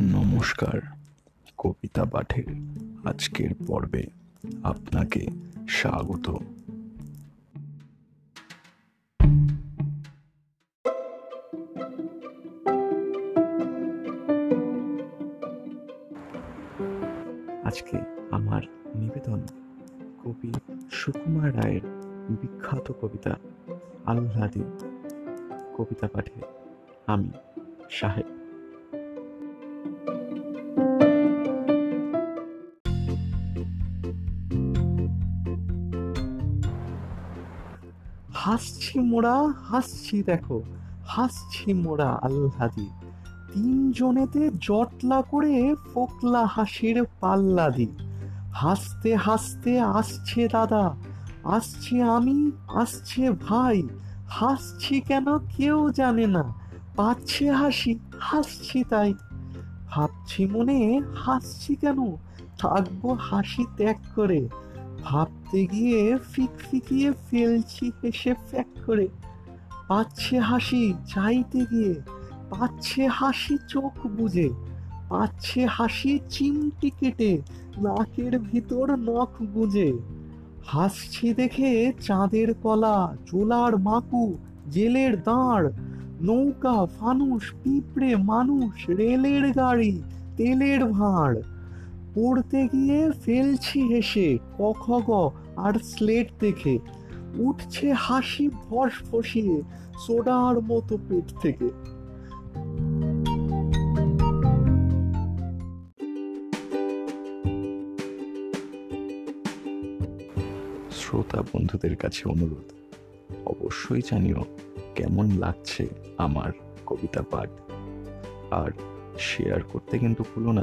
নমস্কার, কবিতা পাঠের আজকের পর্বে আপনাকে স্বাগত। আজকে আমার নিবেদন কবি সুকুমার রায়ের বিখ্যাত কবিতা আহ্লাদি। কবিতা পাঠে আমি সাহেব হাসছি মোরা, হাসছি দেখো, হাসছি মোরা, আল্লাদি। তিনজনেতে জটলা করে ফোকলা হাসির পাল্লা দি হাসতে হাসতে আসছে দাদা, আসছে আমি, আসছে ভাই। হাসছি কেন কেউ জানে না, পাচ্ছে হাসি, হাসছি তাই। ভাবছি মনে, হাসছি কেন, থাকব হাসি ত্যাগ করে। ভাবতে গিয়ে ফিকফিকিয়ে ফেলছি, হেসে ফ্যাক করে। পাচ্ছে হাসি চাইতে গিয়ে, পাচ্ছে হাসি চোখ বুঝে পাচ্ছে হাসি চিমটি কেটে, নাকের ভিতর নখ গুঁজে। হাসছি দেখে চাঁদের কলা, চোলার মাকু, জেলের দাঁড়, নৌকা ফানুস পিঁপড়ে মানুষ, রেলের গাড়ি, তেলের ভাঁড়। পড়তে গিয়ে ফেলছি হেসে, ক খ গ, আর স্লেট দেখে। উঠছে হাসি ফস ফসিয়ে সোডার মতো পেট থেকে। শ্রোতা বন্ধুদের কাছে অনুরোধ, অবশ্যই জানিও কেমন লাগছে আমার কবিতা পাঠ। আর শেয়ার করতে কিন্তু ভুলো না।